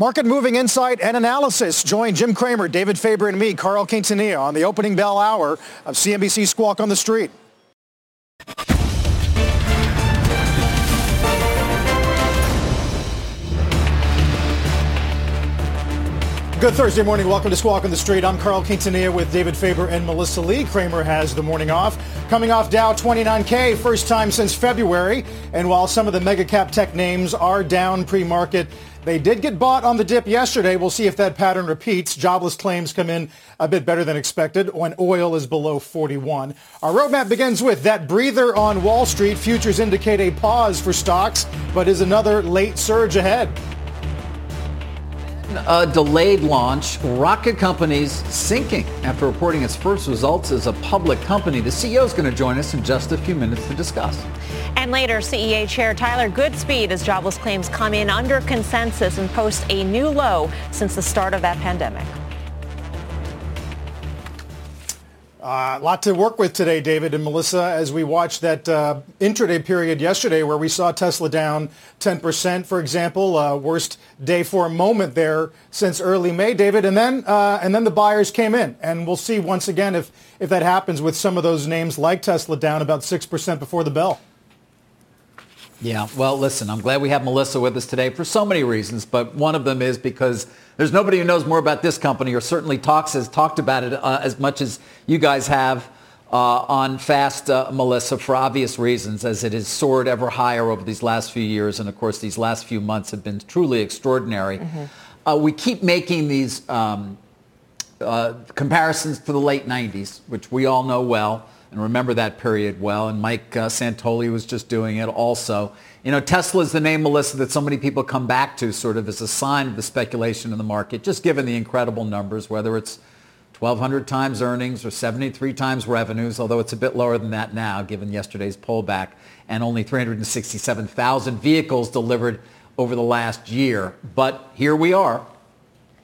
Market moving insight and analysis. Join Jim Cramer, David Faber, and me, Carl Quintanilla, on the opening bell hour of CNBC Squawk on the Street. Good Thursday morning. Welcome to Squawk on the Street. I'm Carl Quintanilla with David Faber and Melissa Lee. Cramer has the morning off. Coming off Dow 29K, first time since February. And while some of the mega cap tech names are down pre-market, they did get bought on the dip yesterday. We'll see if that pattern repeats. Jobless claims come in a bit better than expected when oil is below 41. Our roadmap begins with that breather on Wall Street. Futures indicate a pause for stocks, but is another late surge ahead a delayed launch. Rocket Companies sinking after reporting its first results as a public company. The CEO is going to join us in just a few minutes to discuss. And later, CEA Chair Tyler Goodspeed as jobless claims come in under consensus and post a new low since the start of that pandemic. A uh, lot to work with today, David and Melissa, as we watch that uh, intraday period yesterday where we saw Tesla down 10%, for example, uh, worst day for a moment there since early May, David. And then, uh, and then the buyers came in. And we'll see once again if, if that happens with some of those names like Tesla down about 6% before the bell. Yeah, well, listen, I'm glad we have Melissa with us today for so many reasons, but one of them is because there's nobody who knows more about this company or certainly talks has talked about it uh, as much as you guys have uh, on Fast, uh, Melissa, for obvious reasons, as it has soared ever higher over these last few years, and of course, these last few months have been truly extraordinary. Mm-hmm. Uh, we keep making these um, uh, comparisons to the late 90s, which we all know well and remember that period well. And Mike uh, Santoli was just doing it also. You know, Tesla is the name, Melissa, that so many people come back to sort of as a sign of the speculation in the market, just given the incredible numbers, whether it's 1,200 times earnings or 73 times revenues, although it's a bit lower than that now, given yesterday's pullback, and only 367,000 vehicles delivered over the last year. But here we are,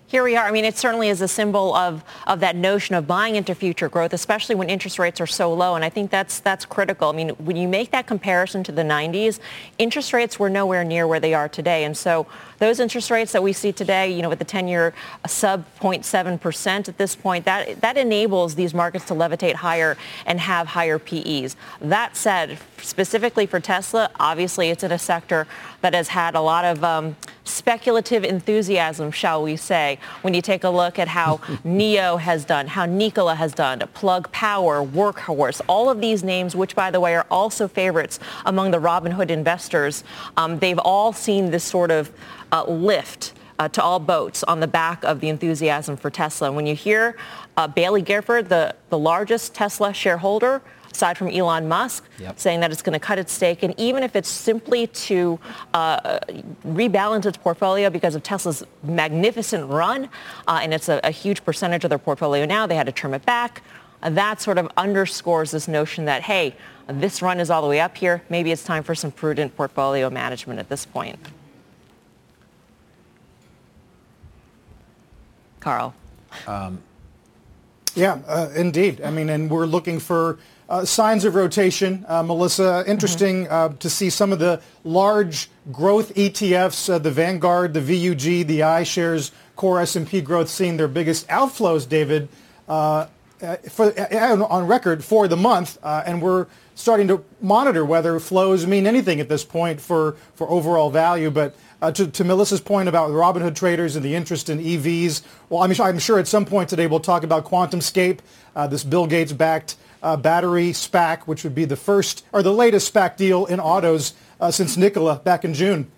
here we are. I mean, it certainly is a symbol of, of that notion of buying into future growth, especially when interest rates are so low. And I think that's, that's critical. I mean, when you make that comparison to the 90s, interest rates were nowhere near where they are today. And so those interest rates that we see today, you know, with the 10-year sub 0.7% at this point, that, that enables these markets to levitate higher and have higher PEs. That said, specifically for Tesla, obviously it's in a sector that has had a lot of um, speculative enthusiasm, shall we say, when you take a look at how NIO has done, how Nikola has done, Plug Power, Workhorse, all of these names, which by the way are also favorites among the Robinhood investors, um, they've all seen this sort of uh, lift uh, to all boats on the back of the enthusiasm for Tesla. And When you hear uh, Baillie Gifford, the, the largest Tesla shareholder, aside from Elon Musk, yep. saying that it's going to cut its stake. And even if it's simply to uh, rebalance its portfolio because of Tesla's magnificent run, uh, and it's a, a, huge percentage of their portfolio now, they had to trim it back. That sort of underscores this notion that, hey, this run is all the way up here. Maybe it's time for some prudent portfolio management at this point. Carl. Um, yeah, uh, indeed. I mean, and we're looking for uh, signs of rotation. Uh, Melissa, interesting mm-hmm. to see some of the large growth ETFs, uh, the Vanguard, the VUG, the iShares Core S&P growth, seeing their biggest outflows, David, uh, for, on record for the month. and we're starting to monitor whether flows mean anything at this point for, for overall value. But uh, to, to, Melissa's point about Robinhood traders and the interest in EVs, well, I'm, I'm sure at some point today we'll talk about QuantumScape, uh, this Bill Gates-backed uh, battery SPAC, which would be the first or the latest SPAC deal in autos uh, since Nikola back in June.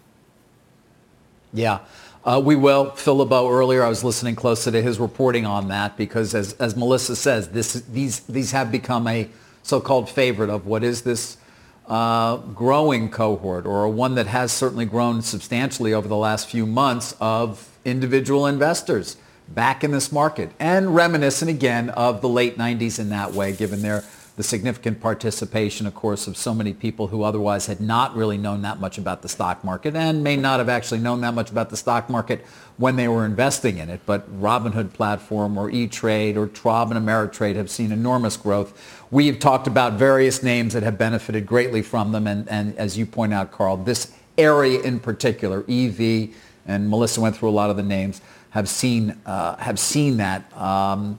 Yeah. Uh, we will. Phil LeBeau earlier, I was listening closely to his reporting on that because, as, as Melissa says, this, these, these have become a so-called favorite of what is this uh, growing cohort or one that has certainly grown substantially over the last few months of individual investors back in this market and reminiscent again of the late 90s in that way given their the significant participation, of course, of so many people who otherwise had not really known that much about the stock market and may not have actually known that much about the stock market when they were investing in it. But Robinhood platform or E-Trade or Schwab and Ameritrade have seen enormous growth. We've talked about various names that have benefited greatly from them. And, and as you point out, Carl, this area in particular, EV, and Melissa went through a lot of the names, have seen, uh, have seen that. Um,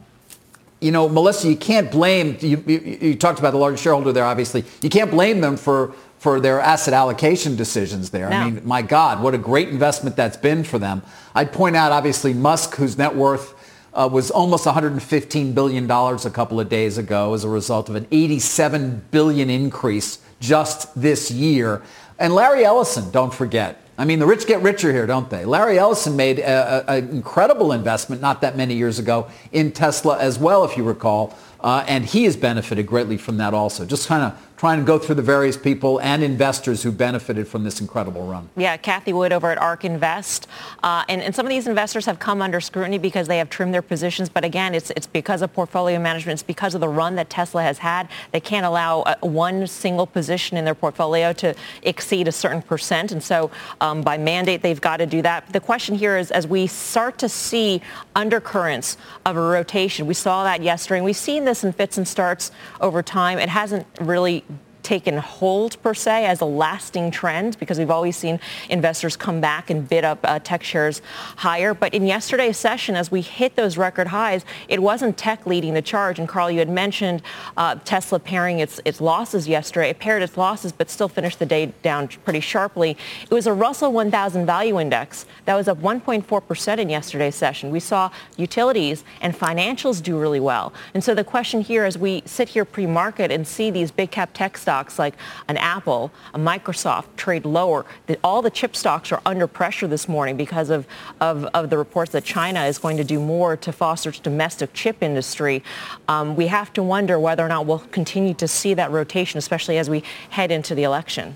you know, Melissa, you can't blame, you, you, you, talked about the largest shareholder there, obviously. You can't blame them for, for their asset allocation decisions there. No. I mean, my God, what a great investment that's been for them. I'd point out, obviously, Musk, whose net worth uh, was almost $115 billion a couple of days ago as a result of an 87 billion increase just this year. And Larry Ellison, don't forget. I mean, the rich get richer here, don't they? Larry Ellison made an incredible investment not that many years ago in Tesla as well, if you recall. Uh, and he has benefited greatly from that also. Just kind of trying to go through the various people and investors who benefited from this incredible run. Yeah, Cathie Wood over at ARK Invest. Uh, and, and some of these investors have come under scrutiny because they have trimmed their positions. But again, it's, it's because of portfolio management. It's because of the run that Tesla has had. They can't allow uh, one single position in their portfolio to exceed a certain percent. And so um, by mandate, they've got to do that. The question here is as we start to see undercurrents of a rotation, we saw that yesterday, and we've seen this in fits and starts over time. It hasn't really taken hold per se as a lasting trend because we've always seen investors come back and bid up uh, tech shares higher. But in yesterday's session, as we hit those record highs, it wasn't tech leading the charge. And Carl, you had mentioned uh, Tesla paring its, its losses yesterday. It pared its losses, but still finished the day down pretty sharply. It was a Russell 1000 value index that was up 1.4% in yesterday's session. We saw utilities and financials do really well. And so the question here as we sit here pre-market and see these big cap tech stocks stocks like an Apple, a Microsoft trade lower. All the chip stocks are under pressure this morning because of, of, of, the reports that China is going to do more to foster its domestic chip industry. Um, we have to wonder whether or not we'll continue to see that rotation, especially as we head into the election.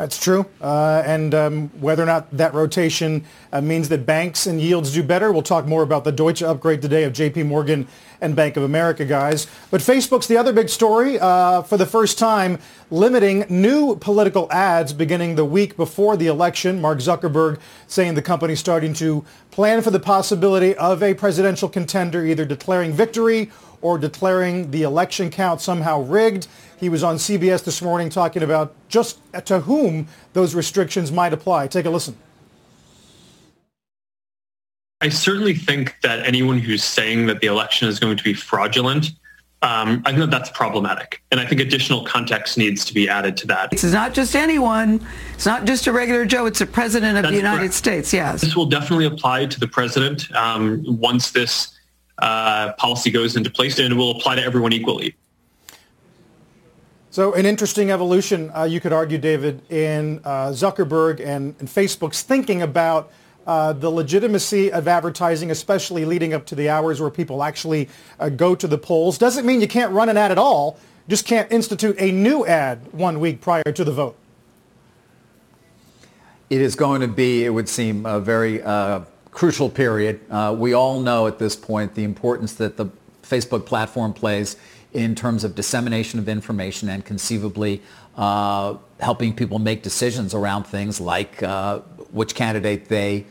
That's true. Uh, and um, whether or not that rotation uh, means that banks and yields do better, we'll talk more about the Deutsche upgrade today of JP Morgan and Bank of America guys. But Facebook's the other big story. Uh, for the first time, limiting new political ads beginning the week before the election. Mark Zuckerberg saying the company's starting to plan for the possibility of a presidential contender either declaring victory or declaring the election count somehow rigged. He was on CBS this morning talking about just to whom those restrictions might apply. Take a listen. I certainly think that anyone who's saying that the election is going to be fraudulent, um, I think that that's problematic. And I think additional context needs to be added to that. It's not just anyone. It's not just a regular Joe. It's the president of that's the United correct. States. Yes. This will definitely apply to the president um, once this uh, policy goes into place, and it will apply to everyone equally. So an interesting evolution, uh, you could argue, David, in uh, Zuckerberg and, and, Facebook's thinking about uh, the legitimacy of advertising, especially leading up to the hours where people actually uh, go to the polls. Doesn't mean you can't run an ad at all. Just can't institute a new ad one week prior to the vote. It is going to be, it would seem, a very uh, crucial period. Uh, we all know at this point the importance that the Facebook platform plays in terms of dissemination of information and conceivably uh, helping people make decisions around things like uh, which candidate they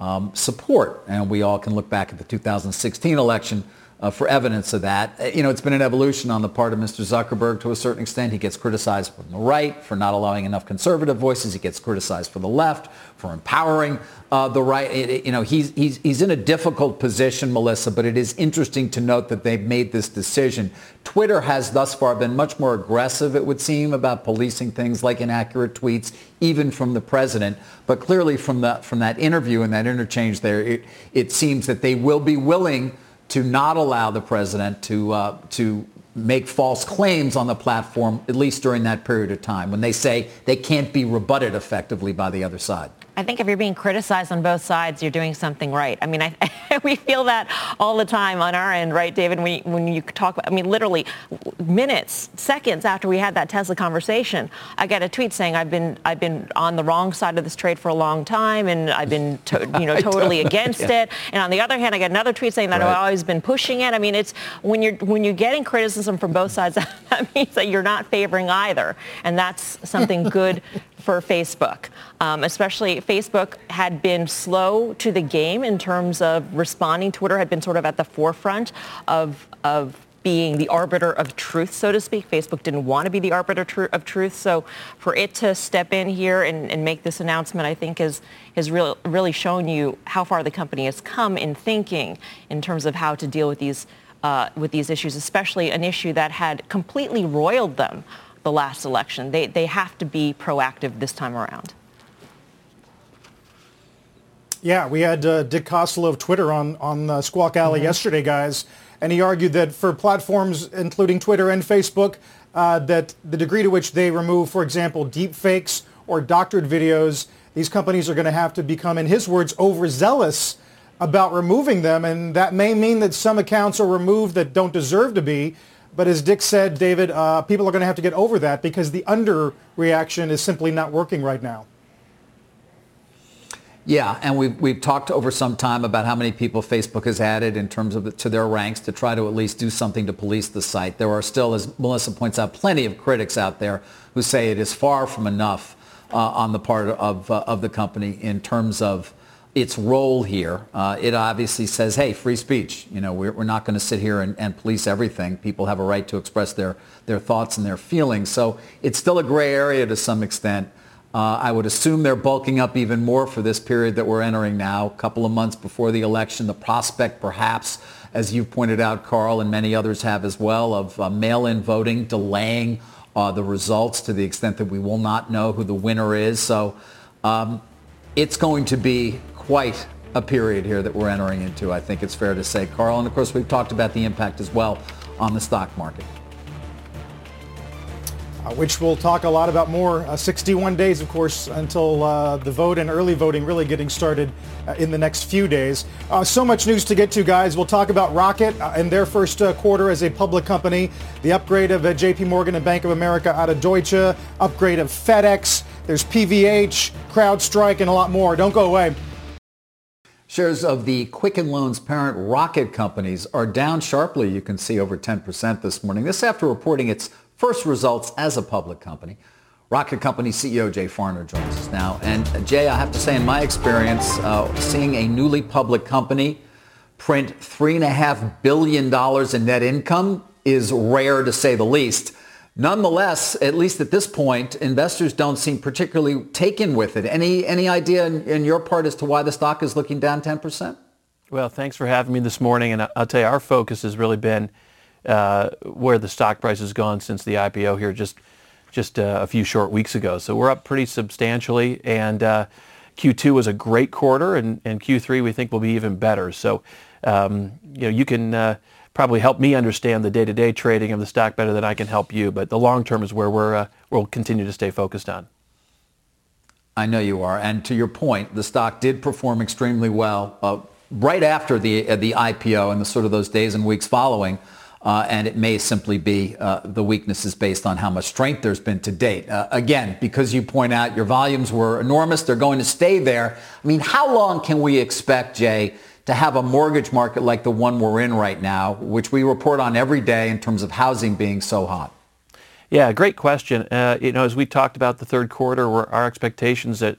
um, support. And we all can look back at the 2016 election uh, for evidence of that. Uh, you know, it's been an evolution on the part of Mr. Zuckerberg to a certain extent. He gets criticized from the right for not allowing enough conservative voices. He gets criticized from the left for empowering uh, the right. It, it, you know, he's, he's, he's in a difficult position, Melissa, but it is interesting to note that they've made this decision. Twitter has thus far been much more aggressive, it would seem, about policing things like inaccurate tweets, even from the president. But clearly from, the, from that interview and that interchange there, it, it seems that they will be willing to not allow the president to, uh, to make false claims on the platform, at least during that period of time, when they say they can't be rebutted effectively by the other side. I think if you're being criticized on both sides, you're doing something right. I mean, I, we feel that all the time on our end, right, David? When you, when you talk, I mean, literally minutes, seconds after we had that Tesla conversation, I get a tweet saying I've been I've been on the wrong side of this trade for a long time, and I've been to, you know totally against yeah. it. And on the other hand, I get another tweet saying that oh, right. I've always been pushing it. I mean, it's when you're when you're getting criticism from both sides, that means that you're not favoring either, and that's something good for Facebook. Um, especially Facebook had been slow to the game in terms of responding. Twitter had been sort of at the forefront of, of being the arbiter of truth, so to speak. Facebook didn't want to be the arbiter tr- of truth. So for it to step in here and, and make this announcement, I think is, has really, really shown you how far the company has come in thinking in terms of how to deal with these, uh, with these issues, especially an issue that had completely roiled them the last election. They, they have to be proactive this time around. Yeah, we had uh, Dick Costolo of Twitter on, on uh, Squawk Alley mm-hmm. yesterday, guys and he argued that for platforms including Twitter and Facebook, uh, that the degree to which they remove, for example, deep fakes or doctored videos, these companies are going to have to become, in his words, overzealous about removing them. And that may mean that some accounts are removed that don't deserve to be. But as Dick said, David, uh, people are going to have to get over that because the underreaction is simply not working right now. Yeah, and we've, we've talked over some time about how many people Facebook has added in terms of to their ranks to try to at least do something to police the site. There are still, as Melissa points out, plenty of critics out there who say it is far from enough uh, on the part of, uh, of the company in terms of its role here. Uh, it obviously says, hey, free speech. You know, we're, we're not going to sit here and, and police everything. People have a right to express their, their thoughts and their feelings. So it's still a gray area to some extent. Uh, I would assume they're bulking up even more for this period that we're entering now, a couple of months before the election. The prospect, perhaps, as you've pointed out, Carl, and many others have as well, of uh, mail-in voting delaying uh, the results to the extent that we will not know who the winner is. So um, it's going to be quite a period here that we're entering into, I think it's fair to say, Carl. And of course, we've talked about the impact as well on the stock market uh, which we'll talk a lot about more. Uh, 61 days, of course, until uh, the vote and early voting really getting started uh, in the next few days. Uh, so much news to get to, guys. We'll talk about Rocket and their first quarter as a public company, the upgrade of JP Morgan and Bank of America out of Deutsche, upgrade of FedEx. There's PVH, CrowdStrike, and a lot more. Don't go away. Shares of the Quicken Loans parent Rocket companies are down sharply, you can see over 10% this morning. This after reporting its first results as a public company. Rocket Company CEO Jay Farner joins us now. And uh, Jay, I have to say, in my experience, uh, seeing a newly public company print $3.5 billion in net income is rare to say the least. Nonetheless, at least at this point, investors don't seem particularly taken with it. Any, any idea in, in your part as to why the stock is looking down 10%? Well, thanks for having me this morning. And I'll tell you, our focus has really been uh, where the stock price has gone since the IPO here just just uh, a few short weeks ago. So we're up pretty substantially, and uh, Q2 was a great quarter, and, and Q3 we think will be even better. So um, you know you can uh, probably help me understand the day-to-day trading of the stock better than I can help you, but the long term is where we're uh, we'll continue to stay focused on. I know you are, and to your point, the stock did perform extremely well uh, right after the the IPO and the sort of those days and weeks following. Uh, and it may simply be uh, the weaknesses based on how much strength there's been to date. Uh, again, because you point out your volumes were enormous, they're going to stay there. I mean, how long can we expect, Jay, to have a mortgage market like the one we're in right now, which we report on every day in terms of housing being so hot? Yeah, great question. Uh, you know, as we talked about the third quarter, our expectations that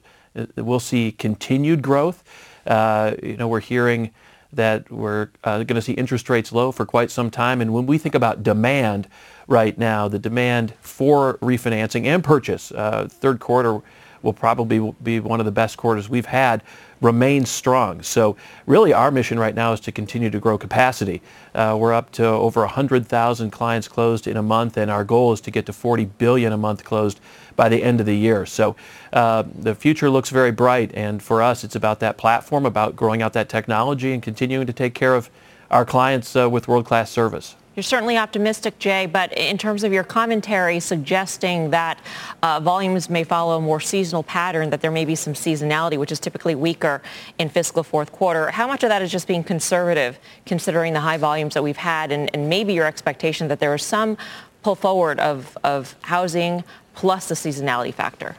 we'll see continued growth. Uh, you know, we're hearing that we're uh, going to see interest rates low for quite some time. And when we think about demand right now, the demand for refinancing and purchase, uh, third quarter will probably be one of the best quarters we've had, remains strong. So really our mission right now is to continue to grow capacity. Uh, we're up to over 100,000 clients closed in a month, and our goal is to get to 40 billion a month closed by the end of the year. So uh, the future looks very bright, and for us, it's about that platform, about growing out that technology, and continuing to take care of our clients uh, with world-class service. You're certainly optimistic, Jay, but in terms of your commentary suggesting that uh, volumes may follow a more seasonal pattern, that there may be some seasonality, which is typically weaker in fiscal fourth quarter, how much of that is just being conservative, considering the high volumes that we've had, and, and maybe your expectation that there is some pull forward of, of housing plus the seasonality factor?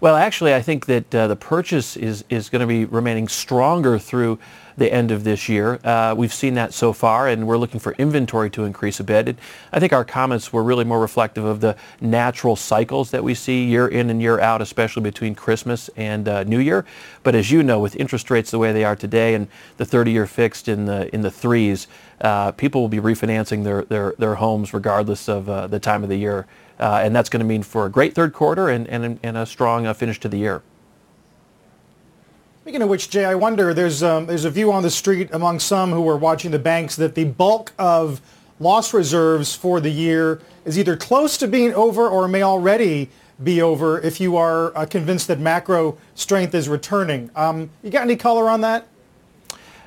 Well, actually, I think that uh, the purchase is, is going to be remaining stronger through the end of this year. Uh, we've seen that so far, and we're looking for inventory to increase a bit. And I think our comments were really more reflective of the natural cycles that we see year in and year out, especially between Christmas and uh, New Year. But as you know, with interest rates the way they are today and the 30-year fixed in the in the threes, uh, people will be refinancing their, their, their homes regardless of uh, the time of the year. Uh, and that's going to mean for a great third quarter and, and, and a strong uh, finish to the year. Speaking of which, Jay, I wonder, there's, um, there's a view on the street among some who are watching the banks that the bulk of loss reserves for the year is either close to being over or may already be over if you are uh, convinced that macro strength is returning. Um, you got any color on that?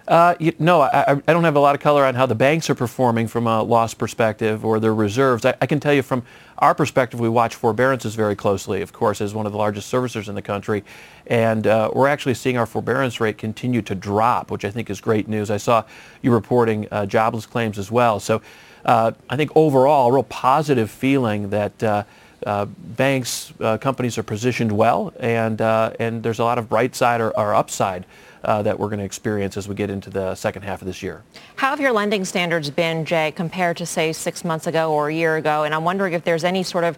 Uh, you, no, I, I, don't have a lot of color on how the banks are performing from a loss perspective or their reserves. I, I, can tell you from our perspective, we watch forbearances very closely, of course, as one of the largest servicers in the country. And uh, we're actually seeing our forbearance rate continue to drop, which I think is great news. I saw you reporting uh, jobless claims as well. So uh, I think overall, a real positive feeling that uh, uh, banks, companies are positioned well, and, and there's a lot of bright side or, or upside uh, that we're going to experience as we get into the second half of this year. How have your lending standards been, Jay, compared to, say, six months ago or a year ago? And I'm wondering if there's any sort of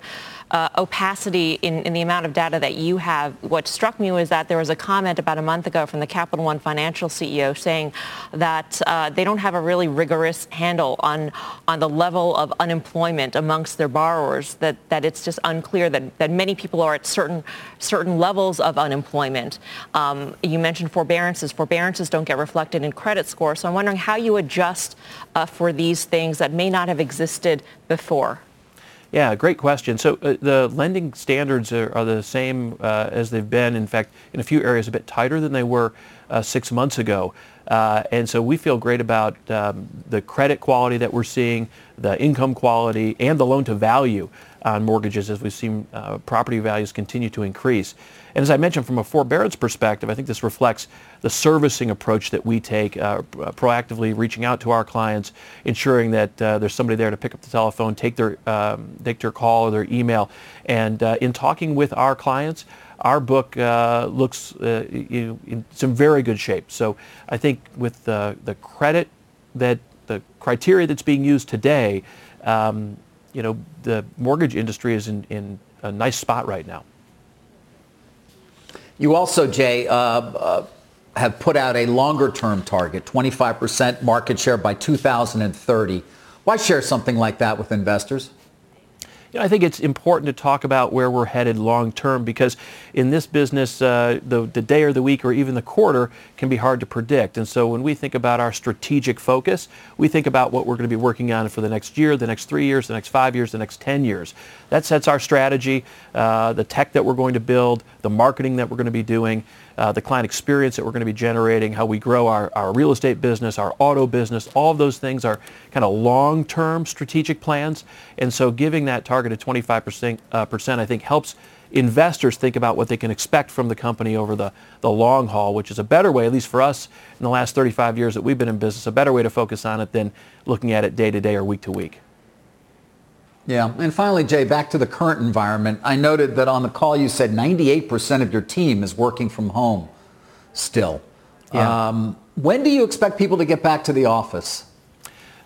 uh, opacity in, in the amount of data that you have. What struck me was that there was a comment about a month ago from the Capital One Financial CEO saying that uh, they don't have a really rigorous handle on on the level of unemployment amongst their borrowers. That that it's just unclear that, that many people are at certain certain levels of unemployment. Um, you mentioned forbearances. Forbearances don't get reflected in credit score. So I'm wondering how you adjust uh, for these things that may not have existed before. Yeah, great question. So uh, the lending standards are, are the same uh, as they've been. In fact, in a few areas, a bit tighter than they were uh, six months ago. Uh, and so we feel great about um, the credit quality that we're seeing, the income quality, and the loan to value on mortgages as we've seen uh, property values continue to increase. And as I mentioned, from a forbearance perspective, I think this reflects the servicing approach that we take, uh, proactively reaching out to our clients, ensuring that uh, there's somebody there to pick up the telephone, take their, um, take their call or their email. And uh, in talking with our clients, our book uh, looks uh, in some very good shape. So I think with the, the credit that the criteria that's being used today, um, you know, the mortgage industry is in, in a nice spot right now. You also, Jay, uh, uh, have put out a longer-term target, 25% market share by 2030. Why share something like that with investors? I think it's important to talk about where we're headed long term because in this business, uh, the, the day or the week or even the quarter can be hard to predict. And so when we think about our strategic focus, we think about what we're going to be working on for the next year, the next three years, the next five years, the next 10 years. That sets our strategy, uh, the tech that we're going to build, the marketing that we're going to be doing uh, the client experience that we're going to be generating, how we grow our, our real estate business, our auto business, all of those things are kind of long-term strategic plans. And so giving that target of 25% uh, percent, I think helps investors think about what they can expect from the company over the, the long haul, which is a better way, at least for us in the last 35 years that we've been in business, a better way to focus on it than looking at it day to day or week to week. Yeah. And finally, Jay, back to the current environment. I noted that on the call you said 98% of your team is working from home still. Yeah. Um, when do you expect people to get back to the office?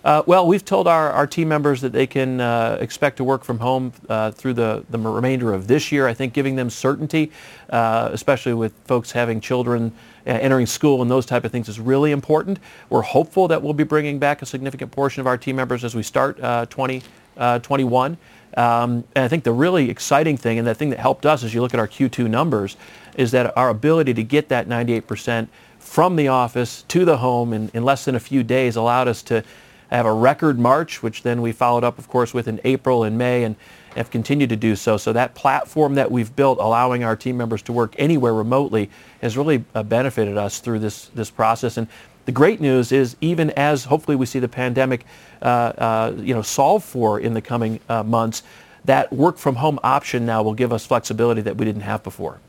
Uh, well, we've told our, our team members that they can uh, expect to work from home uh, through the, the remainder of this year. I think giving them certainty, uh, especially with folks having children uh, entering school and those type of things is really important. We're hopeful that we'll be bringing back a significant portion of our team members as we start uh, 20 uh, 21. Um, and I think the really exciting thing, and the thing that helped us as you look at our Q2 numbers, is that our ability to get that 98% from the office to the home in, in less than a few days allowed us to have a record March, which then we followed up, of course, with in April and May, and have continued to do so. So that platform that we've built, allowing our team members to work anywhere remotely, has really uh, benefited us through this this process. And the great news is even as hopefully we see the pandemic uh, uh, you know, solved for in the coming uh, months, that work from home option now will give us flexibility that we didn't have before.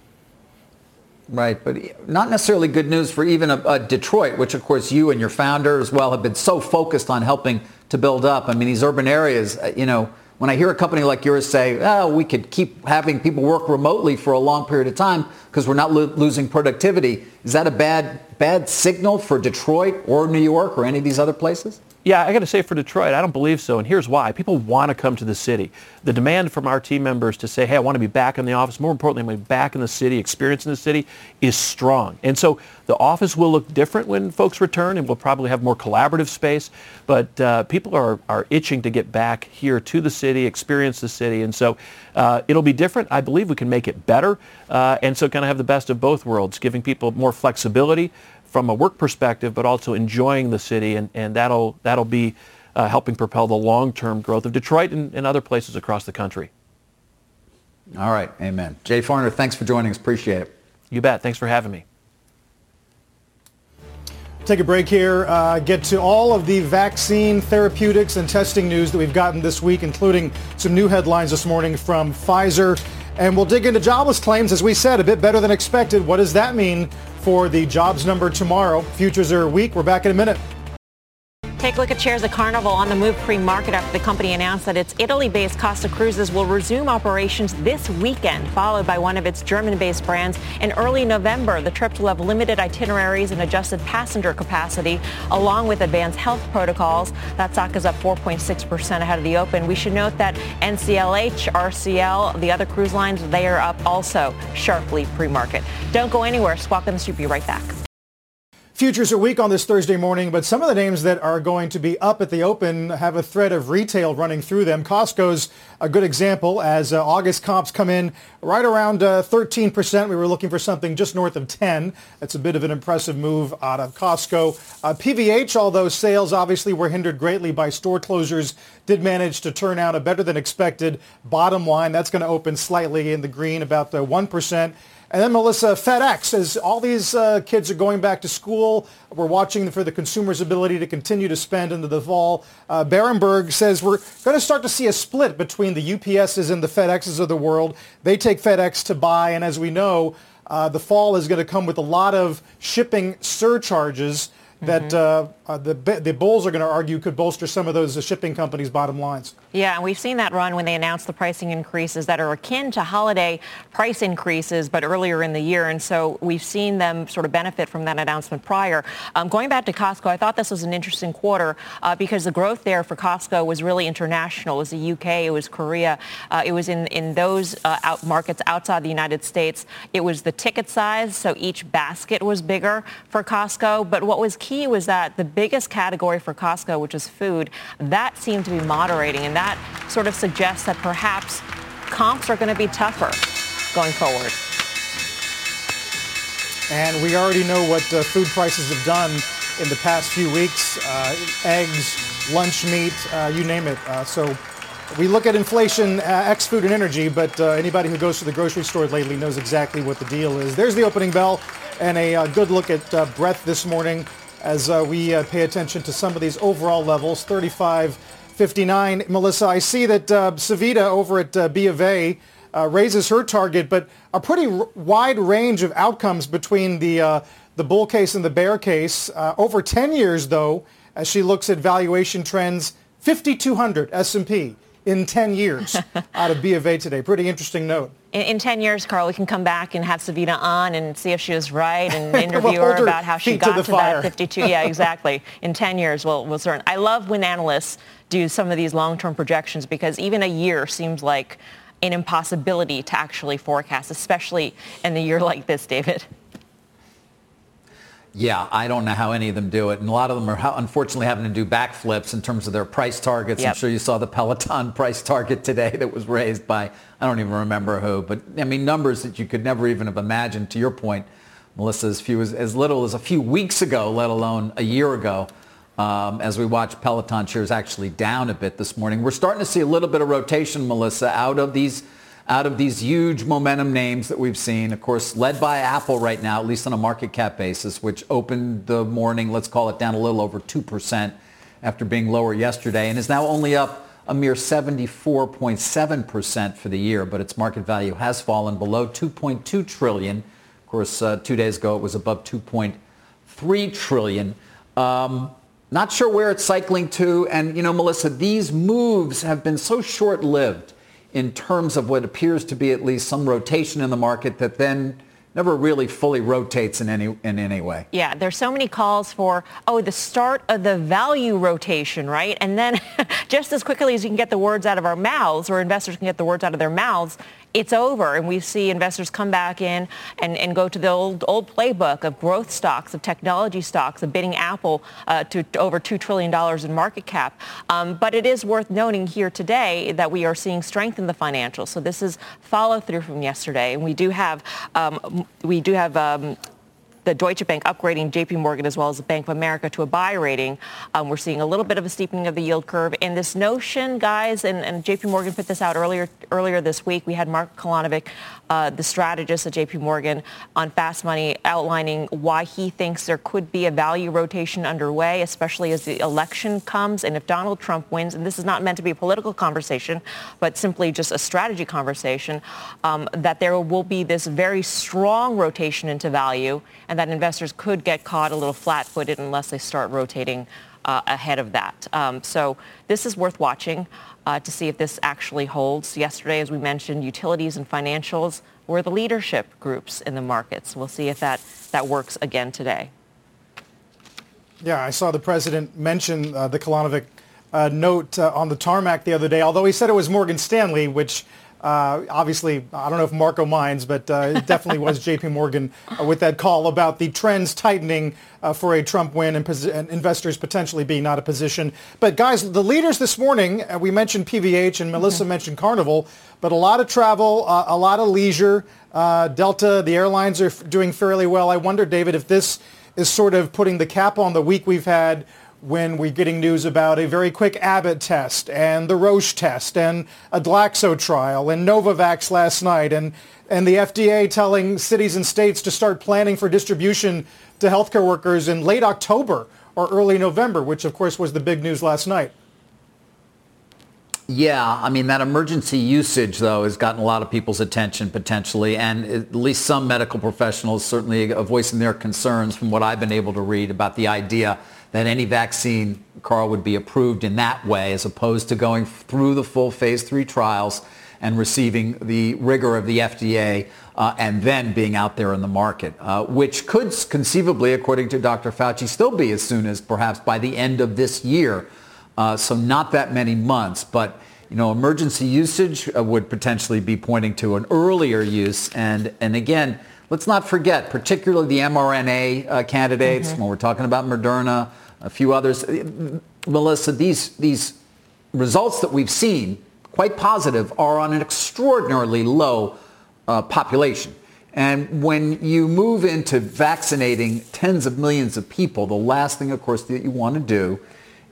Right, but not necessarily good news for even a, a Detroit, which of course you and your founder as well have been so focused on helping to build up. I mean, these urban areas, you know, when I hear a company like yours say, oh, we could keep having people work remotely for a long period of time because we're not lo- losing productivity, is that a bad, bad signal for Detroit or New York or any of these other places? Yeah, I got to say for Detroit, I don't believe so. And here's why. People want to come to the city. The demand from our team members to say, hey, I want to be back in the office, more importantly, I want to be back in the city, experiencing the city, is strong. And so the office will look different when folks return and we'll probably have more collaborative space. But uh, people are, are itching to get back here to the city, experience the city. And so uh, it'll be different. I believe we can make it better. Uh, and so kind of have the best of both worlds, giving people more flexibility from a work perspective, but also enjoying the city, and, and that'll, that'll be uh, helping propel the long-term growth of Detroit and, and other places across the country. All right, amen. Jay Farner, thanks for joining us. Appreciate it. You bet. Thanks for having me. Take a break here. Uh, get to all of the vaccine, therapeutics, and testing news that we've gotten this week, including some new headlines this morning from Pfizer. And we'll dig into jobless claims, as we said, a bit better than expected. What does that mean for the jobs number tomorrow? Futures are weak. We're back in a minute. Take a look at shares of Carnival on the move pre-market after the company announced that its Italy-based Costa Cruises will resume operations this weekend, followed by one of its German-based brands in early November. The trip will have limited itineraries and adjusted passenger capacity, along with advanced health protocols. That stock is up 4.6% ahead of the open. We should note that NCLH, RCL, the other cruise lines, they are up also sharply pre-market. Don't go anywhere. Squawk on the Street. Be right back. Futures are weak on this Thursday morning, but some of the names that are going to be up at the open have a thread of retail running through them. Costco's a good example as uh, August comps come in right around uh, 13%. We were looking for something just north of 10. That's a bit of an impressive move out of Costco. Uh, PVH, although sales obviously were hindered greatly by store closures, did manage to turn out a better than expected bottom line. That's going to open slightly in the green, about the 1%. And then Melissa, FedEx, as all these uh, kids are going back to school, we're watching for the consumer's ability to continue to spend into the fall. Uh, Berenberg says we're going to start to see a split between the UPSs and the FedExes of the world. They take FedEx to buy, and as we know, uh, the fall is going to come with a lot of shipping surcharges that mm-hmm. uh, uh, the the bulls are going to argue could bolster some of those uh, shipping companies' bottom lines. Yeah, and we've seen that run when they announced the pricing increases that are akin to holiday price increases, but earlier in the year, and so we've seen them sort of benefit from that announcement prior. Um, going back to Costco, I thought this was an interesting quarter uh, because the growth there for Costco was really international. It was the UK, it was Korea, uh, it was in in those uh, out markets outside the United States. It was the ticket size, so each basket was bigger for Costco. But what was key was that the biggest category for Costco, which is food, that seemed to be moderating. And that sort of suggests that perhaps comps are going to be tougher going forward. And we already know what uh, food prices have done in the past few weeks. Uh, eggs, lunch meat, uh, you name it. Uh, so we look at inflation, uh, X food and energy, but uh, anybody who goes to the grocery store lately knows exactly what the deal is. There's the opening bell and a good look at breadth this morning as uh, we uh, pay attention to some of these overall levels. 35.59. Melissa, I see that uh, Savita over at uh, B of A uh, raises her target, but a pretty r- wide range of outcomes between the uh, the bull case and the bear case. over 10 years, though, as she looks at valuation trends, 5,200 S&P in 10 years out of B of A today. Pretty interesting note. In, in, 10 years, Carl, we can come back and have Savita on and see if she was right and interview her, her about how she got to, to that 52. Yeah, exactly. In 10 years, we'll, we'll certain. I love when analysts do some of these long-term projections because even a year seems like an impossibility to actually forecast, especially in a year like this, David. Yeah, I don't know how any of them do it. And a lot of them are unfortunately having to do backflips in terms of their price targets. Yep. I'm sure you saw the Peloton price target today that was raised by, I don't even remember who, but I mean, numbers that you could never even have imagined, to your point, Melissa, as few as, as little as a few weeks ago, let alone a year ago. Um, as we watch Peloton shares actually down a bit this morning. We're starting to see a little bit of rotation, Melissa, out of these out of these huge momentum names that we've seen, of course, led by Apple right now, at least on a market cap basis, which opened the morning, let's call it down a little over 2% after being lower yesterday and is now only up a mere 74.7% for the year, but its market value has fallen below 2.2 trillion. Of course, uh, two days ago it was above 2.3 trillion. Um, not sure where it's cycling to. And, you know, Melissa, these moves have been so short-lived in terms of what appears to be at least some rotation in the market that then never really fully rotates in any in any way. Yeah, there's so many calls for oh the start of the value rotation, right? And then just as quickly as you can get the words out of our mouths or investors can get the words out of their mouths, it's over. And we see investors come back in and, and go to the old, old playbook of growth stocks, of technology stocks, of bidding Apple uh, to, over $2 trillion in market cap. Um, but it is worth noting here today that we are seeing strength in the financials. So this is follow through from yesterday. And we do have, um, we do have um, the Deutsche Bank upgrading JP Morgan as well as the Bank of America to a buy rating. Um, we're seeing a little bit of a steepening of the yield curve. And this notion, guys, and, and JP Morgan put this out earlier earlier this week. We had Mark Kolanovic, uh, the strategist at JP Morgan, on Fast Money outlining why he thinks there could be a value rotation underway, especially as the election comes. And if Donald Trump wins, and this is not meant to be a political conversation, but simply just a strategy conversation, um, that there will be this very strong rotation into value and that investors could get caught a little flat-footed unless they start rotating uh, ahead of that. Um, so this is worth watching uh, to see if this actually holds. Yesterday, as we mentioned, utilities and financials were the leadership groups in the markets. We'll see if that, that works again today. Yeah, I saw the president mention uh, the Kolanovic uh, note uh, on the tarmac the other day, although he said it was Morgan Stanley, which uh, obviously, I don't know if Marko minds, but uh, it definitely was J.P. Morgan uh, with that call about the trends tightening uh, for a Trump win and, pos- and, investors potentially being not a position. But guys, the leaders this morning, uh, we mentioned PVH and Melissa mm-hmm. mentioned Carnival, but a lot of travel, uh, a lot of leisure. Delta, the airlines are f- doing fairly well. I wonder, David, if this is sort of putting the cap on the week we've had when we're getting news about a very quick Abbott test and the Roche test and a Glaxo trial and Novavax last night and, and the FDA telling cities and states to start planning for distribution to healthcare workers in late October or early November, which of course was the big news last night. Yeah, I mean, that emergency usage, though, has gotten a lot of people's attention potentially, and at least some medical professionals certainly voicing their concerns from what I've been able to read about the idea that any vaccine, Carl, would be approved in that way as opposed to going through the full phase three trials and receiving the rigor of the FDA uh, and then being out there in the market, uh, which could conceivably, according to Dr. Fauci, still be as soon as perhaps by the end of this year. Uh, so not that many months, but you know, emergency usage uh, would potentially be pointing to an earlier use. And, and again, let's not forget, particularly the mRNA uh, candidates, mm-hmm. when we're talking about Moderna, a few others. Melissa, these, these results that we've seen, quite positive, are on an extraordinarily low uh, population. And when you move into vaccinating tens of millions of people, the last thing, of course, that you want to do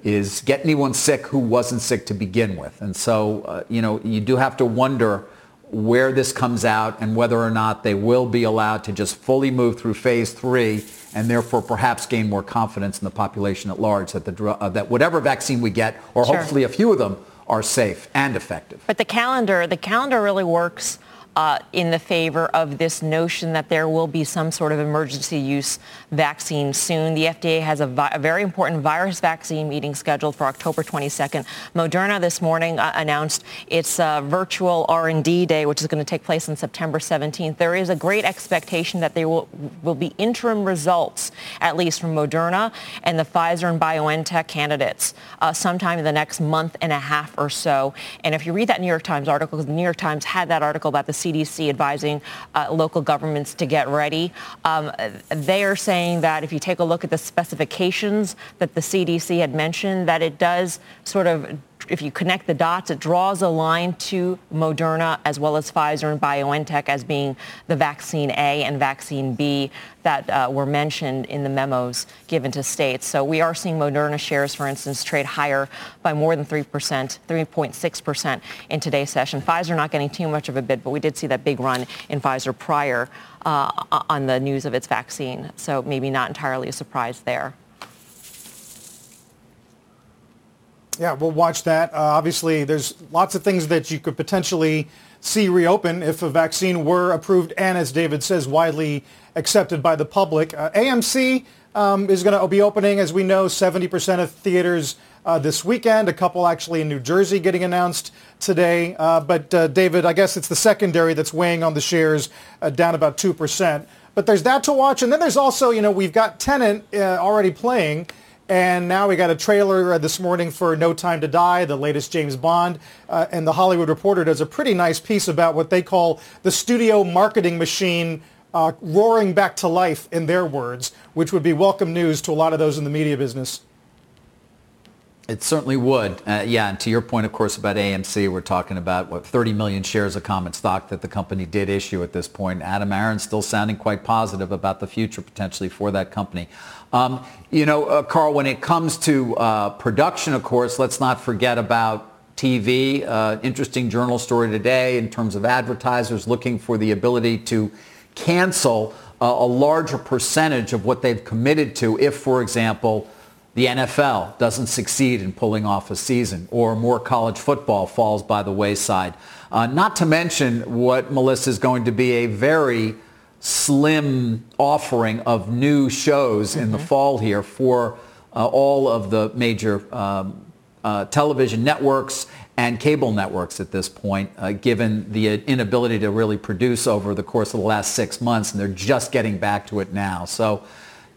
is get anyone sick who wasn't sick to begin with. And so, uh, you know, you do have to wonder where this comes out and whether or not they will be allowed to just fully move through phase three and therefore perhaps gain more confidence in the population at large that, the, uh, that whatever vaccine we get, or sure. hopefully a few of them, are safe and effective. But the calendar, the calendar really works uh, in the favor of this notion that there will be some sort of emergency use vaccine soon. The FDA has a, vi- a very important virus vaccine meeting scheduled for October 22nd. Moderna this morning uh, announced its uh, virtual R&D day, which is going to take place on September 17th. There is a great expectation that there will, will be interim results, at least from Moderna and the Pfizer and BioNTech candidates uh, sometime in the next month and a half or so. And if you read that New York Times article, because the New York Times had that article about the CDC advising uh, local governments to get ready. Um, they are saying that if you take a look at the specifications that the CDC had mentioned, that it does sort of if you connect the dots, it draws a line to Moderna as well as Pfizer and BioNTech as being the vaccine A and vaccine B that uh, were mentioned in the memos given to states. So we are seeing Moderna shares, for instance, trade higher by more than 3%, 3.6% in today's session. Pfizer not getting too much of a bid, but we did see that big run in Pfizer prior uh, on the news of its vaccine. So maybe not entirely a surprise there. Yeah, we'll watch that. Uh, obviously, there's lots of things that you could potentially see reopen if a vaccine were approved and, as David says, widely accepted by the public. Uh, AMC um, is going to be opening, as we know, 70% of theaters uh, this weekend. A couple actually in New Jersey getting announced today. Uh, but uh, David, I guess it's the secondary that's weighing on the shares, uh, down about 2%. But there's that to watch. And then there's also, you know, we've got Tenet already playing. And now we got a trailer uh, this morning for No Time to Die, the latest James Bond. Uh, and the Hollywood Reporter does a pretty nice piece about what they call the studio marketing machine uh, roaring back to life, in their words, which would be welcome news to a lot of those in the media business. It certainly would. Uh, yeah, and to your point, of course, about AMC, we're talking about, what, 30 million shares of common stock that the company did issue at this point. Adam Aron still sounding quite positive about the future potentially for that company. Um, you know, uh, Carl, when it comes to uh, production, of course, let's not forget about TV. Uh, interesting journal story today in terms of advertisers looking for the ability to cancel uh, a larger percentage of what they've committed to if, for example, the NFL doesn't succeed in pulling off a season or more college football falls by the wayside. Uh, not to mention what Melissa is going to be a very slim offering of new shows mm-hmm. in the mm-hmm. fall here for uh, all of the major um, uh, television networks and cable networks at this point, uh, given the inability to really produce over the course of the last six months, and they're just getting back to it now. So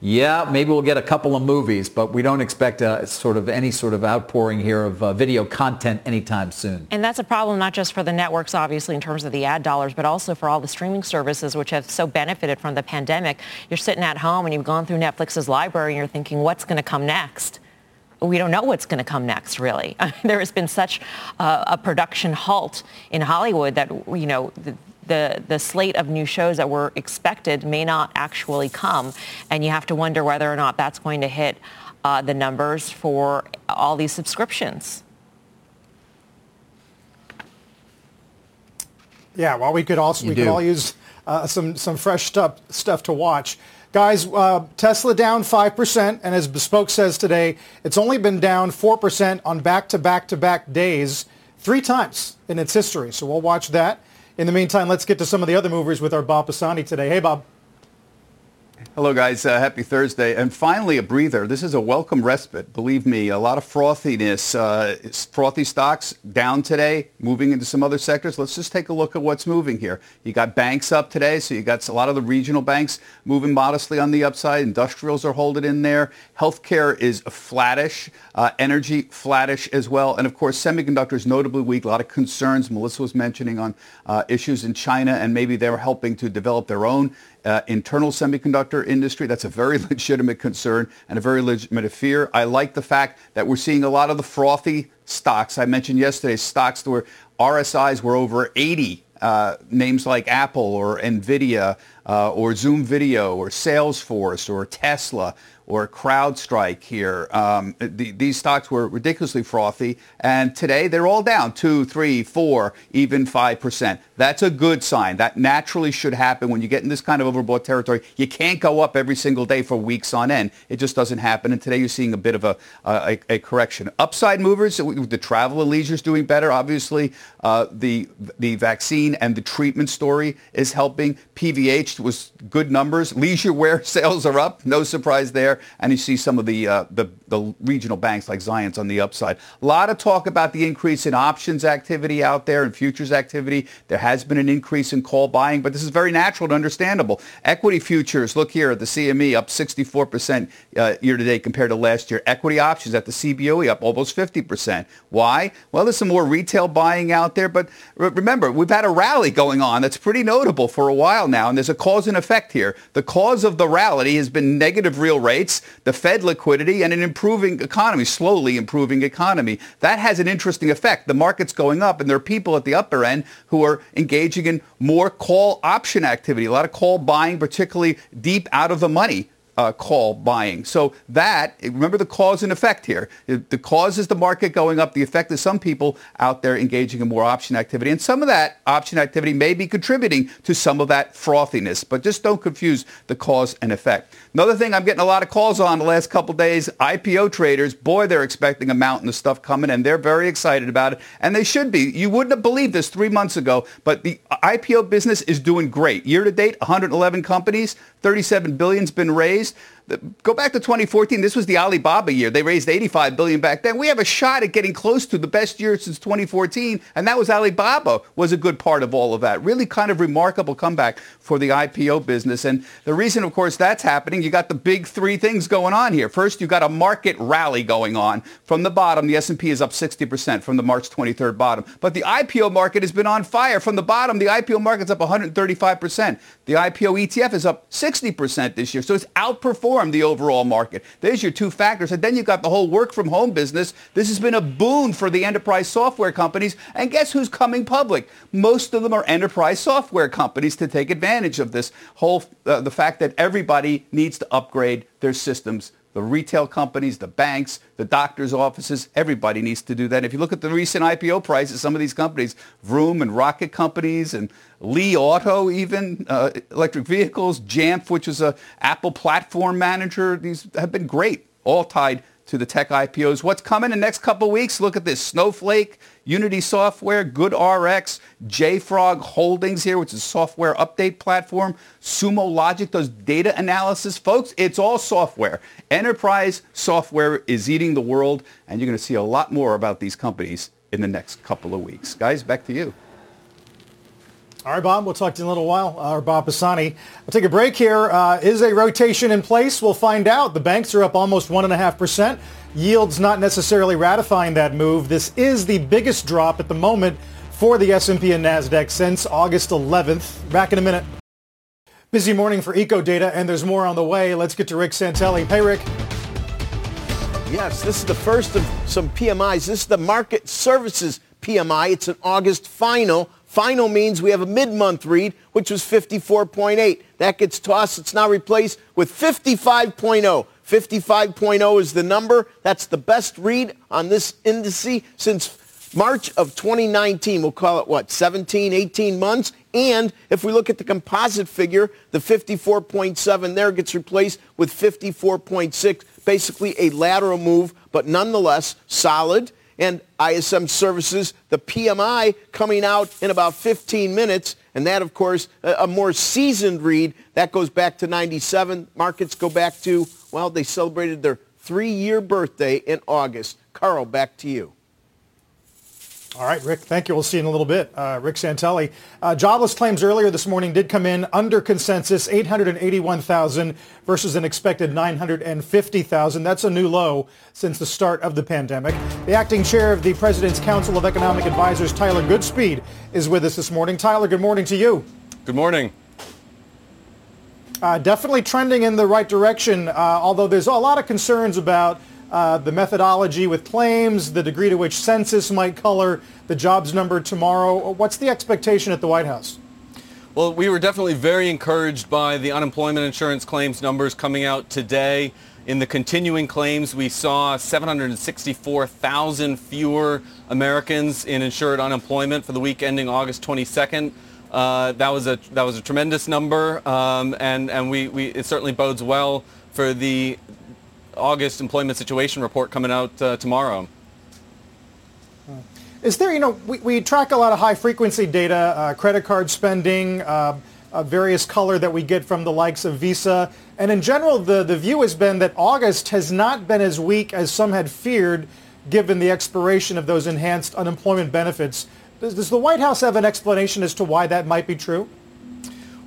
yeah, maybe we'll get a couple of movies, but we don't expect a, sort of any sort of outpouring here of uh, video content anytime soon. And that's a problem not just for the networks, obviously, in terms of the ad dollars, but also for all the streaming services which have so benefited from the pandemic. You're sitting at home and you've gone through Netflix's library and you're thinking, what's going to come next? we don't know what's going to come next, really. there has been such uh, a production halt in Hollywood that, you know, the, the, the slate of new shows that were expected may not actually come. And you have to wonder whether or not that's going to hit uh, the numbers for all these subscriptions. Yeah, well, we could also you we do. could all use uh, some some fresh stuff stuff to watch. Guys, uh, Tesla down 5%, and as Bespoke says today, it's only been down 4% on back-to-back-to-back days three times in its history. So we'll watch that. In the meantime, let's get to some of the other movers with our Bob Pisani today. Hey, Bob. Hello, guys. Uh, happy Thursday. And finally, a breather. This is a welcome respite. Believe me, a lot of frothiness. Uh, frothy stocks down today, moving into some other sectors. Let's just take a look at what's moving here. You got banks up today, so you got a lot of the regional banks moving modestly on the upside. Industrials are holding in there. Healthcare is flattish. Uh, energy flattish as well. And of course, semiconductors notably weak. A lot of concerns Melissa was mentioning on uh, issues in China, and maybe they're helping to develop their own uh, internal semiconductor industry. That's a very legitimate concern and a very legitimate fear. I like the fact that we're seeing a lot of the frothy stocks. I mentioned yesterday stocks that were RSIs were over 80. Uh, names like Apple or Nvidia uh, or Zoom Video or Salesforce or Tesla or CrowdStrike here. Um, the, these stocks were ridiculously frothy, and today they're all down two, three, four, even five percent. That's a good sign. That naturally should happen when you get in this kind of overbought territory. You can't go up every single day for weeks on end. It just doesn't happen. And today you're seeing a bit of a, a, a correction. Upside movers, the travel and leisure is doing better. Obviously, uh, the the vaccine and the treatment story is helping. PVH was good numbers. Leisure wear sales are up. No surprise there and you see some of the, uh, the, the regional banks like Zions on the upside. A lot of talk about the increase in options activity out there and futures activity. There has been an increase in call buying, but this is very natural and understandable. Equity futures, look here at the CME up 64% uh, year to date compared to last year. Equity options at the CBOE up almost 50%. Why? Well, there's some more retail buying out there, but remember, we've had a rally going on that's pretty notable for a while now, and there's a cause and effect here. The cause of the rally has been negative real rates the Fed liquidity, and an improving economy, slowly improving economy. That has an interesting effect. The market's going up, and there are people at the upper end who are engaging in more call option activity, a lot of call buying, particularly deep out of the money uh, call buying. So that, remember the cause and effect here. The cause is the market going up. The effect is some people out there engaging in more option activity. And some of that option activity may be contributing to some of that frothiness. But just don't confuse the cause and effect. Another thing I'm getting a lot of calls on the last couple days, IPO traders, boy, they're expecting a mountain of stuff coming and they're very excited about it. And they should be. You wouldn't have believed this three months ago, but the IPO business is doing great. Year to date, 111 companies, 37 billion's been raised. Go back to 2014. This was the Alibaba year. They raised 85 billion back then. We have a shot at getting close to the best year since 2014, and that was Alibaba was a good part of all of that. Really kind of remarkable comeback for the IPO business. And the reason, of course, that's happening, you got the big three things going on here. First, you got a market rally going on. From the bottom, the S&P is up 60% from the March 23rd bottom. But the IPO market has been on fire. From the bottom, the IPO market's up 135%. The IPO ETF is up 60% this year. So it's outperformed the overall market. There's your two factors. And then you've got the whole work from home business. This has been a boon for the enterprise software companies. And guess who's coming public? Most of them are enterprise software companies to take advantage of this whole, uh, the fact that everybody needs to upgrade their systems the retail companies, the banks, the doctors' offices, everybody needs to do that. And If you look at the recent IPO prices, some of these companies, Vroom and Rocket Companies and Li Auto even, uh, electric vehicles, Jamf, which is a Apple platform manager, these have been great, all tied to the tech IPOs. What's coming in the next couple weeks? Look at this. Snowflake, Unity Software, GoodRx, JFrog Holdings here, which is a software update platform. Sumo Logic does data analysis. Folks, it's all software. Enterprise software is eating the world, and you're going to see a lot more about these companies in the next couple of weeks. Guys, back to you. All right, Bob, we'll talk to you in a little while. Uh, Bob Pisani. We'll take a break here. Uh, is a rotation in place? We'll find out. The banks are up almost 1.5%. Yields not necessarily ratifying that move. This is the biggest drop at the moment for the S&P and NASDAQ since August 11th. Back in a minute. Busy morning for EcoData, and there's more on the way. Let's get to Rick Santelli. Hey, Rick. Yes, this is the first of some PMIs. This is the Markit Services PMI. It's an August final. Final means we have a mid-month read, which was 54.8. That gets tossed. It's now replaced with 55.0. 55.0 is the number. That's the best read on this indice since March of 2019. We'll call it what, 17, 18 months? And if we look at the composite figure, the 54.7 there gets replaced with 54.6, basically a lateral move, but nonetheless solid and ISM Services, the PMI coming out in about 15 minutes. And that, of course, a, more seasoned read. That goes back to 97. Markets go back to, well, they celebrated their three-year birthday in August. Carl, back to you. All right, Rick, thank you. We'll see you in a little bit. Uh, Rick Santelli. Uh, jobless claims earlier this morning did come in under consensus, 881,000 versus an expected 950,000. That's a new low since the start of the pandemic. The acting chair of the President's Council of Economic Advisors, Tyler Goodspeed, is with us this morning. Tyler, good morning to you. Good morning. Uh, definitely trending in the right direction, uh, although there's a lot of concerns about uh, the methodology with claims, the degree to which census might color the jobs number tomorrow. What's the expectation at the White House? Well, we were definitely very encouraged by the unemployment insurance claims numbers coming out today. In the continuing claims, we saw 764,000 fewer Americans in insured unemployment for the week ending August 22nd. Uh, that was a that was a tremendous number, um, and and we, we it certainly bodes well for the August employment situation report coming out uh, tomorrow. Is there, you know, we, we track a lot of high frequency data, uh, credit card spending, uh, uh, various color that we get from the likes of Visa. And in general, the, the view has been that August has not been as weak as some had feared given the expiration of those enhanced unemployment benefits. Does, does the White House have an explanation as to why that might be true?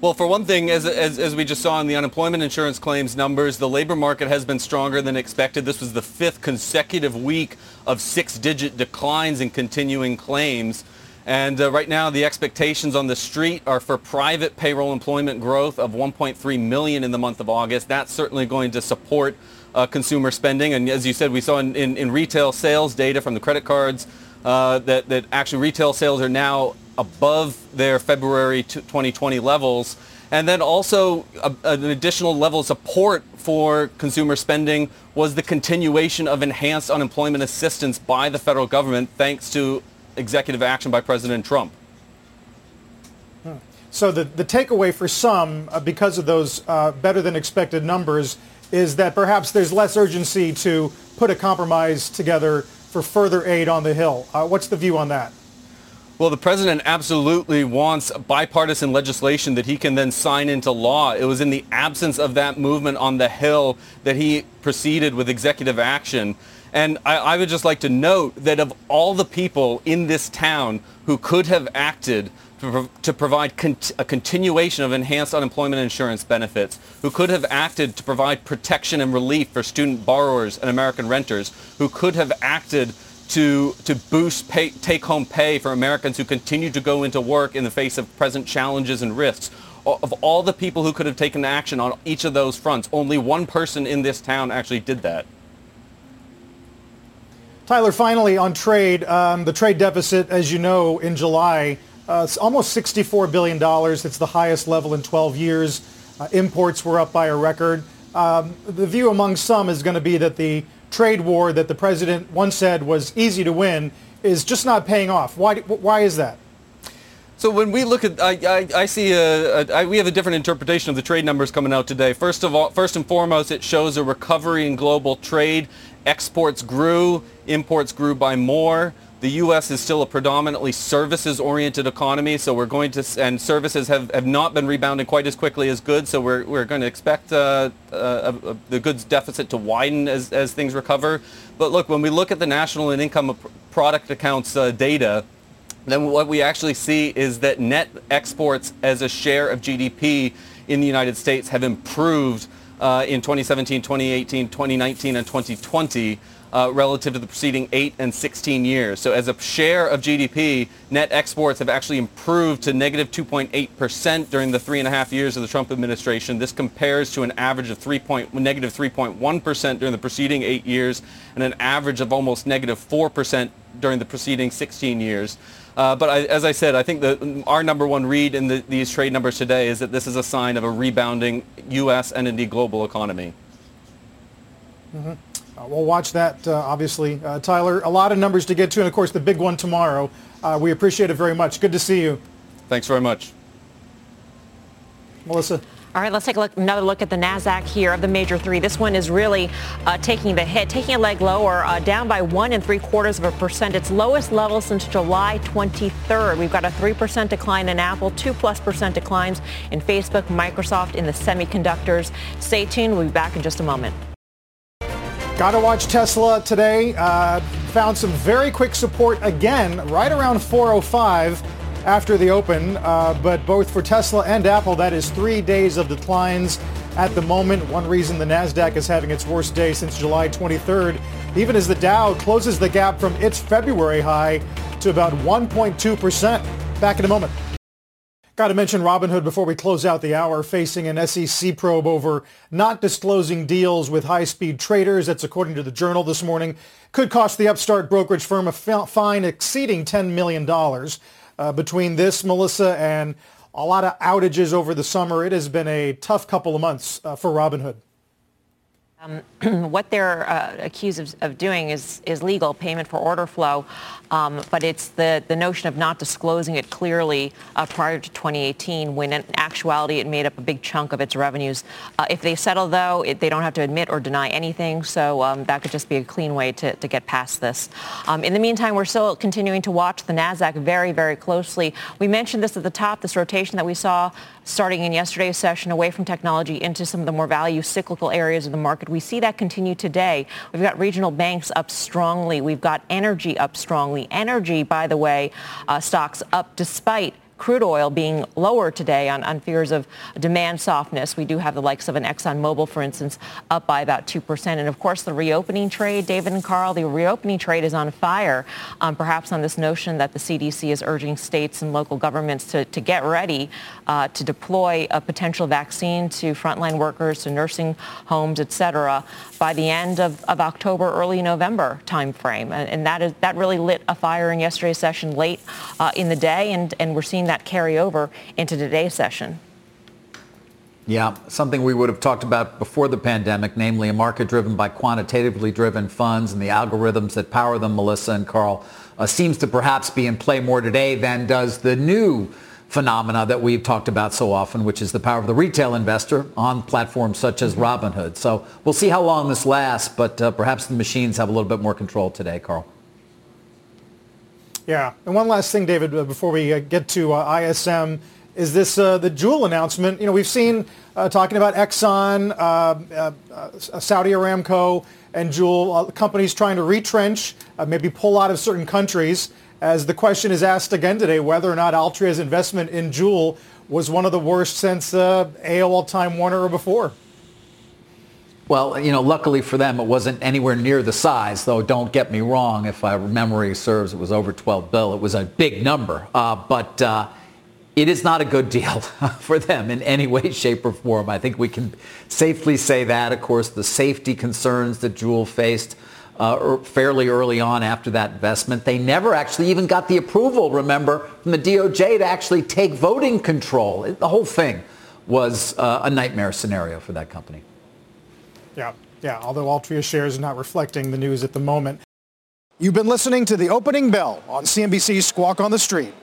Well, for one thing, as, as, as, we just saw in the unemployment insurance claims numbers, the labor market has been stronger than expected. This was the fifth consecutive week of six-digit declines in continuing claims. And uh, right now, the expectations on the street are for private payroll employment growth of 1.3 million in the month of August. That's certainly going to support uh, consumer spending. And as you said, we saw in, in, in retail sales data from the credit cards uh, that, that actually retail sales are now above their February 2020 levels. And then also a, an additional level of support for consumer spending was the continuation of enhanced unemployment assistance by the federal government thanks to executive action by President Trump. So the, the takeaway for some, uh, because of those uh, better than expected numbers, is that perhaps there's less urgency to put a compromise together for further aid on the Hill. Uh, what's the view on that? Well, the president absolutely wants bipartisan legislation that he can then sign into law. It was in the absence of that movement on the Hill that he proceeded with executive action. And I, I would just like to note that of all the people in this town who could have acted to, to provide a continuation of enhanced unemployment insurance benefits, who could have acted to provide protection and relief for student borrowers and American renters, who could have acted to, to boost pay, take-home pay for Americans who continue to go into work in the face of present challenges and risks. Of all the people who could have taken action on each of those fronts, only one person in this town actually did that. Tyler, finally on trade, um, the trade deficit, as you know, in July uh, almost $64 billion. It's the highest level in 12 years. Uh, imports were up by a record. Um, the view among some is going to be that the trade war that the president once said was easy to win is just not paying off. Why, why is that? So when we look at, I, I, I see a, a I, we have a different interpretation of the trade numbers coming out today. First of all, first and foremost, it shows a recovery in global trade. Exports grew, imports grew by more. The U.S. is still a predominantly services-oriented economy, so we're going to, and services have, have not been rebounding quite as quickly as goods, so we're, we're going to expect uh, uh, the goods deficit to widen as, as things recover. But look, when we look at the national and income product accounts uh, data, then what we actually see is that net exports as a share of GDP in the United States have improved uh, in 2017, 2018, 2019, and 2020 uh, relative to the preceding 8 and 16 years. So as a share of GDP, net exports have actually improved to negative 2.8% during the three and a half years of the Trump administration. This compares to an average of 3 point, negative 3.1 during the preceding eight years and an average of almost negative 4% during the preceding 16 years. Uh, but I, as I said, I think that our number one read in the, these trade numbers today is that this is a sign of a rebounding U.S. and indeed global economy. Mm-hmm. Uh, we'll watch that, uh, obviously. Uh, Tyler, a lot of numbers to get to, and of course the big one tomorrow. Uh, we appreciate it very much. Good to see you. Thanks very much. Melissa. All right, let's take look, another look at the NASDAQ here of the major three. This one is really uh, taking the hit, taking a leg lower, uh, down by one and three quarters of a percent. Its lowest level since July 23rd. We've got a 3% decline in Apple, 2 plus percent declines in Facebook, Microsoft, in the semiconductors. Stay tuned. We'll be back in just a moment. Got to watch Tesla today. Uh, found some very quick support again, right around 405 after the open. Uh, but both for Tesla and Apple, that is three days of declines at the moment. One reason the NASDAQ is having its worst day since July 23rd, even as the Dow closes the gap from its February high to about 1.2%. Back in a moment. Got to mention Robinhood before we close out the hour, facing an SEC probe over not disclosing deals with high-speed traders. That's according to the Journal this morning. Could cost the upstart brokerage firm a fine exceeding $10 million. Uh, between this, Melissa, and a lot of outages over the summer, it has been a tough couple of months uh, for Robinhood. Um, what they're uh, accused of, of, doing is, is legal payment for order flow, um, but it's the, the notion of not disclosing it clearly uh, prior to 2018 when in actuality it made up a big chunk of its revenues. Uh, if they settle, though, it, they don't have to admit or deny anything, so um, that could just be a clean way to, to get past this. Um, in the meantime, we're still continuing to watch the NASDAQ very, very closely. We mentioned this at the top, this rotation that we saw starting in yesterday's session away from technology into some of the more value cyclical areas of the market. We see that continue today. We've got regional banks up strongly. We've got energy up strongly. Energy, by the way, uh, stocks up despite crude oil being lower today on, on fears of demand softness. We do have the likes of an ExxonMobil, for instance, up by about 2%. And of course, the reopening trade, David and Carl, the reopening trade is on fire, um, perhaps on this notion that the CDC is urging states and local governments to, to get ready uh, to deploy a potential vaccine to frontline workers, to nursing homes, et cetera, by the end of, of October, early November timeframe. And, and that, is, that really lit a fire in yesterday's session late uh, in the day, and, and we're seeing that carry over into today's session. Yeah, something we would have talked about before the pandemic, namely a market driven by quantitatively driven funds and the algorithms that power them, Melissa and Carl, uh, seems to perhaps be in play more today than does the new phenomena that we've talked about so often, which is the power of the retail investor on platforms such as Robinhood. So we'll see how long this lasts, but uh, perhaps the machines have a little bit more control today, Carl. Yeah, and one last thing, David, uh, before we uh, get to uh, ISM is this uh, the Juul announcement. You know, we've seen uh, talking about Exxon, uh, uh, uh Saudi Aramco, and uh, companies trying to retrench, maybe pull out of certain countries. As the question is asked again today, whether or not Altria's investment in Juul was one of the worst since AOL Time Warner or before. Well, you know, luckily for them, it wasn't anywhere near the size, though don't get me wrong. If my memory serves, it was over 12 bill. It was a big number. Uh, but uh, it is not a good deal for them in any way, shape, or form. I think we can safely say that. Of course, the safety concerns that Juul faced uh, er, fairly early on after that investment, they never actually even got the approval, remember, from the DOJ to actually take voting control. The whole thing was uh, a nightmare scenario for that company. Yeah, yeah, although Altria shares are not reflecting the news at the moment. You've been listening to the opening bell on CNBC's Squawk on the Street.